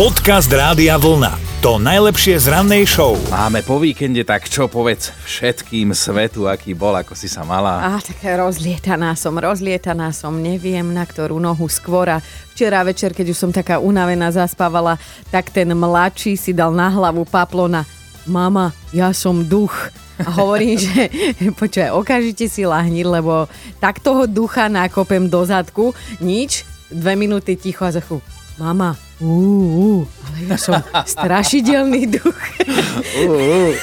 Podcast Rádia Vlna. To najlepšie z rannej show. Máme po víkende, tak čo povedz všetkým svetu, aký bol, ako si sa mala. Á, tak rozlietaná som, rozlietaná som, neviem na ktorú nohu skôr. A včera večer, keď už som taká unavená zaspávala, tak ten mladší si dal na hlavu paplona. Mama, ja som duch. A hovorím, že počkaj, okamžite si lahni, lebo tak toho ducha nakopem do zadku, nič, dve minúty ticho a zachu. Mama, Uú, ale ja som strašidelný duch. Uh.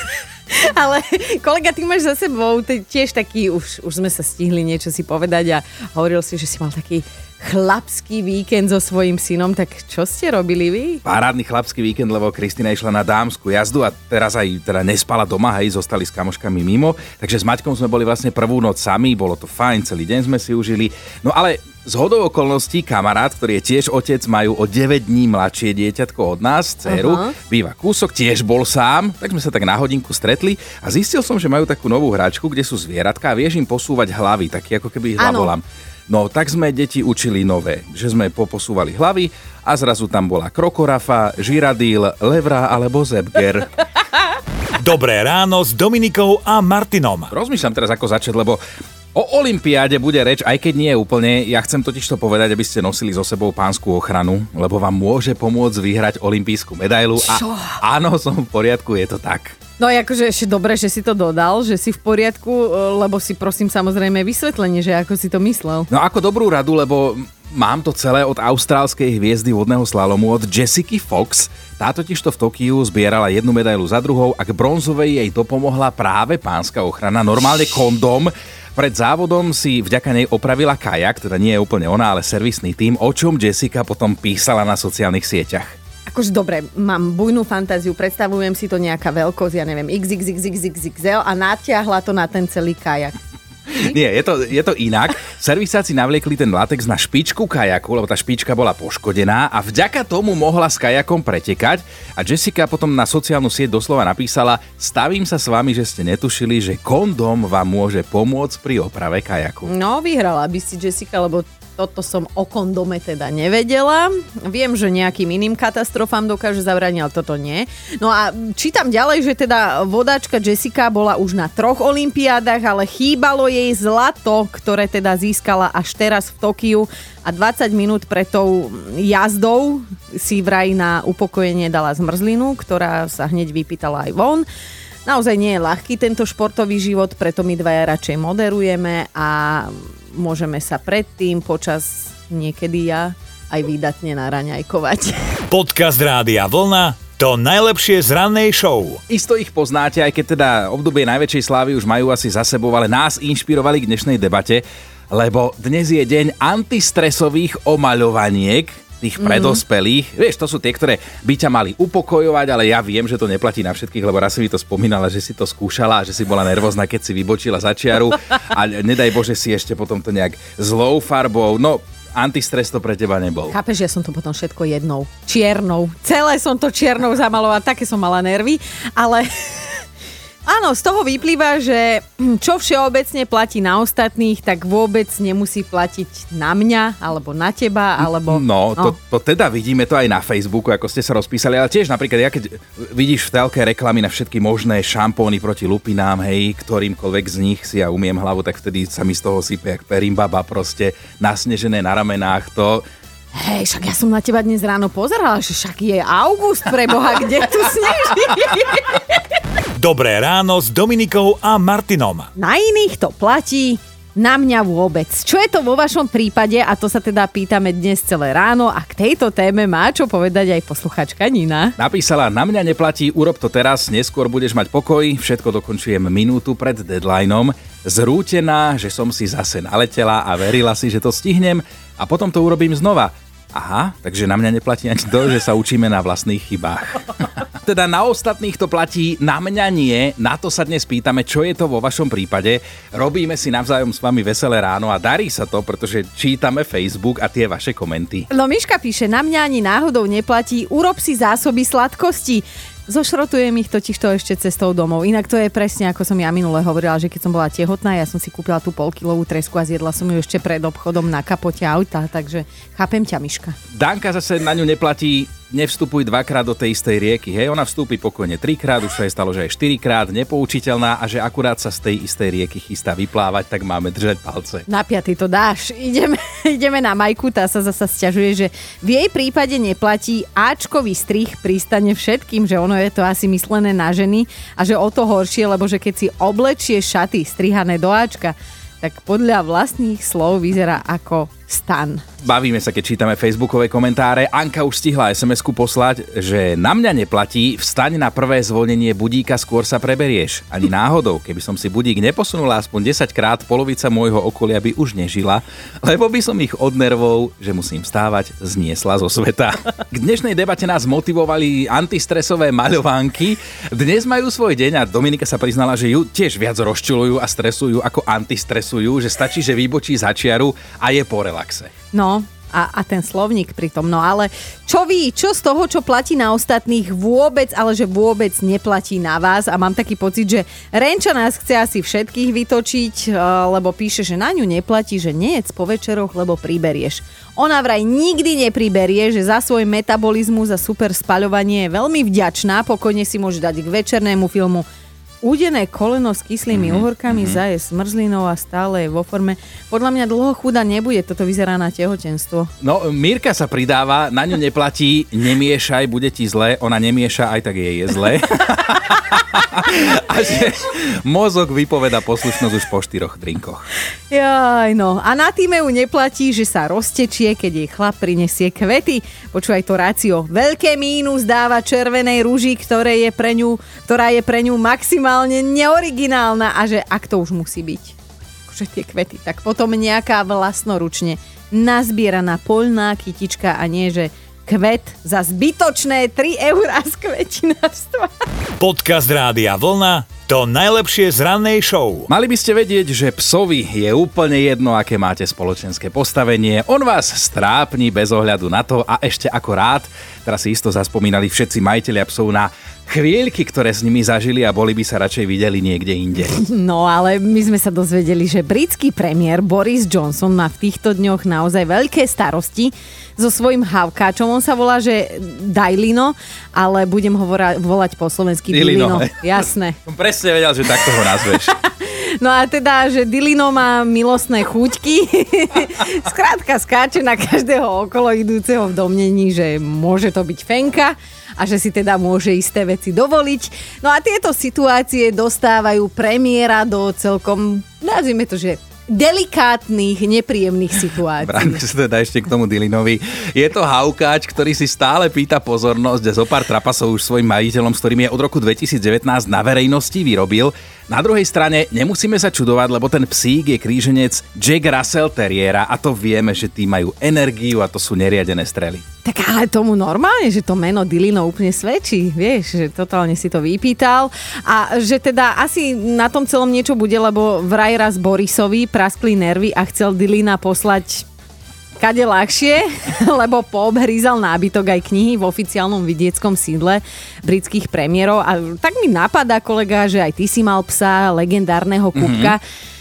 Ale kolega, ty máš za sebou tiež taký, už, už sme sa stihli niečo si povedať a hovoril si, že si mal taký chlapský víkend so svojím synom, tak čo ste robili vy? Parádny chlapský víkend, lebo Kristina išla na dámsku jazdu a teraz aj teda nespala doma, hej, zostali s kamoškami mimo. Takže s Maťkom sme boli vlastne prvú noc sami, bolo to fajn, celý deň sme si užili. No ale z hodou okolností kamarát, ktorý je tiež otec, majú o 9 dní mladšie dieťatko od nás, dceru, uh-huh. býva kúsok, tiež bol sám, tak sme sa tak na hodinku stretli a zistil som, že majú takú novú hračku, kde sú zvieratka a vieš im posúvať hlavy, taký ako keby hlavolám. No tak sme deti učili nové, že sme poposúvali hlavy a zrazu tam bola krokorafa, žiradíl, levra alebo zebger. Dobré ráno s Dominikou a Martinom. Rozmýšľam teraz ako začať, lebo o Olympiáde bude reč, aj keď nie je úplne. Ja chcem totiž to povedať, aby ste nosili so sebou pánsku ochranu, lebo vám môže pomôcť vyhrať olympijskú medailu. Čo? A áno, som v poriadku, je to tak. No akože ešte dobre, že si to dodal, že si v poriadku, e, lebo si prosím samozrejme vysvetlenie, že ako si to myslel. No ako dobrú radu, lebo mám to celé od austrálskej hviezdy vodného slalomu, od Jessica Fox. Tá totiž to v Tokiu zbierala jednu medailu za druhou a k bronzovej jej dopomohla práve pánska ochrana, normálne kondom. Pred závodom si vďaka nej opravila kajak, teda nie je úplne ona, ale servisný tým, o čom Jessica potom písala na sociálnych sieťach. Akože dobre, mám bujnú fantáziu, predstavujem si to nejaká veľkosť, ja neviem, XXXXXL a natiahla to na ten celý kajak. Nie, je to, je to inak. Servisáci navliekli ten latex na špičku kajaku, lebo tá špička bola poškodená a vďaka tomu mohla s kajakom pretekať a Jessica potom na sociálnu sieť doslova napísala Stavím sa s vami, že ste netušili, že kondom vám môže pomôcť pri oprave kajaku. No, vyhrala by si Jessica, lebo toto som o kondome teda nevedela. Viem, že nejakým iným katastrofám dokáže zabrániť, ale toto nie. No a čítam ďalej, že teda vodáčka Jessica bola už na troch olympiádach, ale chýbalo jej zlato, ktoré teda získala až teraz v Tokiu a 20 minút pred tou jazdou si vraj na upokojenie dala zmrzlinu, ktorá sa hneď vypýtala aj von. Naozaj nie je ľahký tento športový život, preto my dvaja radšej moderujeme a môžeme sa predtým počas niekedy ja aj výdatne naraňajkovať. Podcast Rádia Vlna to najlepšie z rannej show. Isto ich poznáte, aj keď teda obdobie najväčšej slávy už majú asi za sebou, ale nás inšpirovali k dnešnej debate, lebo dnes je deň antistresových omaľovaniek, tých predospelých. Mm. Vieš, to sú tie, ktoré by ťa mali upokojovať, ale ja viem, že to neplatí na všetkých, lebo raz si mi to spomínala, že si to skúšala že si bola nervózna, keď si vybočila za čiaru a nedaj Bože si ešte potom to nejak zlou farbou. No, antistres to pre teba nebol. Chápeš, ja som to potom všetko jednou. Čiernou. Celé som to čiernou zamalovala, také som mala nervy, ale Áno, z toho vyplýva, že čo všeobecne platí na ostatných, tak vôbec nemusí platiť na mňa, alebo na teba, alebo... No, to, to teda vidíme to aj na Facebooku, ako ste sa rozpísali, ale tiež napríklad, ja keď vidíš v telke reklamy na všetky možné šampóny proti lupinám, hej, ktorýmkoľvek z nich si ja umiem hlavu, tak vtedy sa mi z toho sype jak perimbaba proste nasnežené na ramenách, to Hej, však ja som na teba dnes ráno pozerala, že však je august pre Boha, kde tu sneží? Dobré ráno s Dominikou a Martinom. Na iných to platí, na mňa vôbec. Čo je to vo vašom prípade? A to sa teda pýtame dnes celé ráno a k tejto téme má čo povedať aj posluchačka Nina. Napísala, na mňa neplatí, urob to teraz, neskôr budeš mať pokoj, všetko dokončujem minútu pred deadlineom. Zrútená, že som si zase naletela a verila si, že to stihnem a potom to urobím znova. Aha, takže na mňa neplatí ani to, že sa učíme na vlastných chybách. teda na ostatných to platí, na mňa nie. Na to sa dnes pýtame, čo je to vo vašom prípade. Robíme si navzájom s vami veselé ráno a darí sa to, pretože čítame Facebook a tie vaše komenty. No Miška píše, na mňa ani náhodou neplatí, urob si zásoby sladkosti. Zošrotujem ich totiž to ešte cestou domov. Inak to je presne ako som ja minule hovorila, že keď som bola tehotná, ja som si kúpila tú polkilovú tresku a zjedla som ju ešte pred obchodom na kapote auta, takže chápem ťa, Miška. Danka zase na ňu neplatí nevstupuj dvakrát do tej istej rieky. Hej, ona vstúpi pokojne trikrát, už sa jej stalo, že aj štyrikrát, nepoučiteľná a že akurát sa z tej istej rieky chystá vyplávať, tak máme držať palce. Na piaty to dáš. Ideme, ideme na Majku, tá sa zasa sťažuje, že v jej prípade neplatí Ačkový strich pristane všetkým, že ono je to asi myslené na ženy a že o to horšie, lebo že keď si oblečie šaty strihané do Ačka, tak podľa vlastných slov vyzerá ako stan. Bavíme sa, keď čítame facebookové komentáre. Anka už stihla SMS-ku poslať, že na mňa neplatí, vstaň na prvé zvolnenie budíka, skôr sa preberieš. Ani náhodou, keby som si budík neposunula aspoň 10 krát, polovica môjho okolia by už nežila, lebo by som ich od nervov, že musím stávať, zniesla zo sveta. K dnešnej debate nás motivovali antistresové maľovánky. Dnes majú svoj deň a Dominika sa priznala, že ju tiež viac rozčulujú a stresujú ako antistresujú, že stačí, že vybočí za čiaru a je po relaxe. No, a, a ten slovník pritom. No ale čo vy, čo z toho, čo platí na ostatných vôbec, ale že vôbec neplatí na vás a mám taký pocit, že Renča nás chce asi všetkých vytočiť, eh, lebo píše, že na ňu neplatí, že nejec po večeroch, lebo priberieš. Ona vraj nikdy nepriberie, že za svoj metabolizmus a super spaľovanie je veľmi vďačná, pokojne si môže dať k večernému filmu Údené koleno s kyslými mm-hmm. uhorkami, mm-hmm. zaje smrzlinou a stále je vo forme. Podľa mňa dlho chuda nebude, toto vyzerá na tehotenstvo. No, Mírka sa pridáva, na ňu neplatí, nemiešaj, bude ti zle, ona nemieša, aj tak jej je zle. a že mozog vypoveda poslušnosť už po štyroch drinkoch. Jaj, no. A na týme ju neplatí, že sa roztečie, keď jej chlap prinesie kvety. Počúvaj to rácio. Veľké mínus dáva červenej rúži, ktoré je pre ňu, ktorá je pre ňu maximálne neoriginálna a že ak to už musí byť že tie kvety, tak potom nejaká vlastnoručne nazbieraná poľná kytička a nie, že kvet za zbytočné 3 eurá z kvetinárstva. Podcast Rádia Vlna to najlepšie z rannej show. Mali by ste vedieť, že psovi je úplne jedno, aké máte spoločenské postavenie. On vás strápni bez ohľadu na to a ešte ako rád, teraz si isto zaspomínali všetci majiteľia psov na chvíľky, ktoré s nimi zažili a boli by sa radšej videli niekde inde. No ale my sme sa dozvedeli, že britský premiér Boris Johnson má v týchto dňoch naozaj veľké starosti so svojím havkáčom. On sa volá, že Dajlino, ale budem ho volať po slovensky Dilino. Dilino. Jasné. presne vedel, že takto ho nazveš. No a teda, že Dilino má milostné chuťky. Skrátka skáče na každého okolo idúceho v domnení, že môže to byť fenka a že si teda môže isté veci dovoliť. No a tieto situácie dostávajú premiéra do celkom, nazvime to, že delikátnych, nepríjemných situácií. Vráťme sa teda ešte k tomu Dilinovi. Je to haukáč, ktorý si stále pýta pozornosť a zo pár trapasov už svojim majiteľom, s ktorým je od roku 2019 na verejnosti vyrobil. Na druhej strane nemusíme sa čudovať, lebo ten psík je kríženec Jack Russell Terriera a to vieme, že tí majú energiu a to sú neriadené strely. Tak ale tomu normálne, že to meno Dilino úplne svedčí, vieš, že totálne si to vypýtal a že teda asi na tom celom niečo bude, lebo vraj raz Borisovi praskli nervy a chcel Dilina poslať kade ľahšie, lebo poobhrízal nábytok aj knihy v oficiálnom vidieckom sídle britských premiérov. A tak mi napadá, kolega, že aj ty si mal psa legendárneho kúbka. Mm-hmm.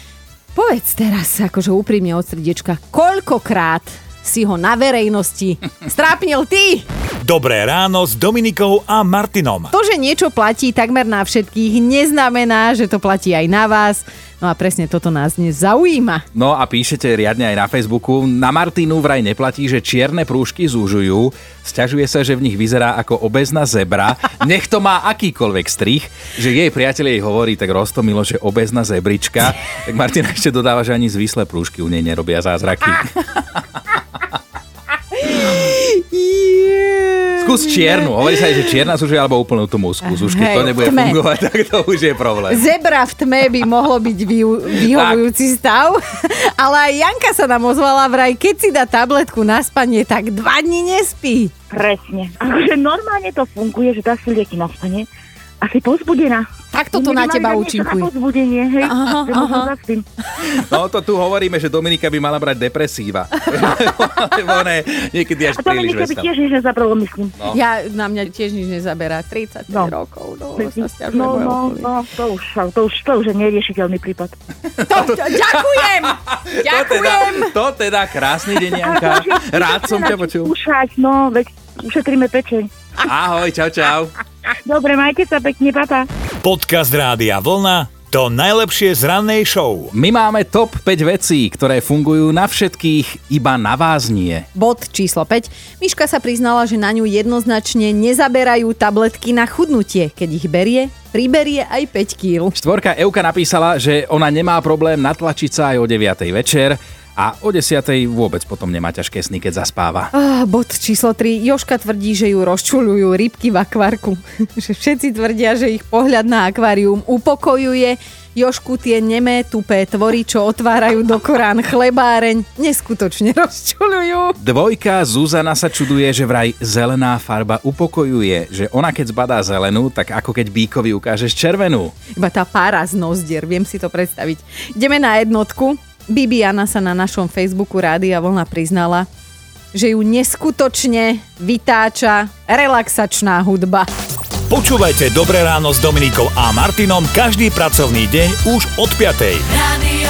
Povedz teraz, akože úprimne od srdiečka, koľkokrát si ho na verejnosti strápnil ty? Dobré ráno s Dominikou a Martinom. To, že niečo platí takmer na všetkých, neznamená, že to platí aj na vás. No a presne toto nás dnes zaujíma. No a píšete riadne aj na Facebooku. Na Martinu vraj neplatí, že čierne prúžky zúžujú. Sťažuje sa, že v nich vyzerá ako obezná zebra. Nech to má akýkoľvek strich. Že jej priateľ jej hovorí tak roztomilo, že obezná zebrička. Tak Martina ešte dodáva, že ani zvislé prúžky u nej nerobia zázraky. Skús čiernu. Hovorí sa aj, že čierna súžuje alebo úplnú tú musku. Už keď to nebude tme. fungovať, tak to už je problém. Zebra v tme by mohlo byť vyhovujúci stav. Ale aj Janka sa nám ozvala vraj, keď si dá tabletku na spanie, tak dva dní nespí. Presne. Akože normálne to funguje, že dá si lieky na spanie asi pozbudená. Tak toto na teba účinkuje. hej. Aha, aha. No to tu hovoríme, že Dominika by mala brať depresíva. Lebo ne, niekedy až A Dominika by tiež nič nezabralo, myslím. No. Ja, na mňa tiež nič nezaberá. 30 no. rokov, no, sa no, no, no, to už, to už, to už je neriešiteľný prípad. To, to, ďakujem! ďakujem! To teda, to teda krásny deň, Janka. Rád som ťa počul. Skúšať, no, veď ušetríme pečeň. Ahoj, čau, čau. Dobre, majte sa pekne, papa. Podcast Rádia Vlna to najlepšie z rannej show. My máme top 5 vecí, ktoré fungujú na všetkých, iba na vás nie. Bod číslo 5. Miška sa priznala, že na ňu jednoznačne nezaberajú tabletky na chudnutie. Keď ich berie, priberie aj 5 kg. Štvorka Euka napísala, že ona nemá problém natlačiť sa aj o 9. večer a o 10. vôbec potom nemá ťažké sny, keď zaspáva. Ah, bod číslo 3. Joška tvrdí, že ju rozčulujú rybky v akvárku. že všetci tvrdia, že ich pohľad na akvárium upokojuje. Jošku tie nemé, tupé tvory, čo otvárajú do Korán chlebáreň, neskutočne rozčulujú. Dvojka Zuzana sa čuduje, že vraj zelená farba upokojuje, že ona keď zbadá zelenú, tak ako keď bíkovi ukážeš červenú. Iba tá pára z nozdier, viem si to predstaviť. Ideme na jednotku. Bibiana sa na našom Facebooku Rádia Vlna priznala, že ju neskutočne vytáča relaxačná hudba. Počúvajte Dobré ráno s Dominikou a Martinom každý pracovný deň už od 5. Radio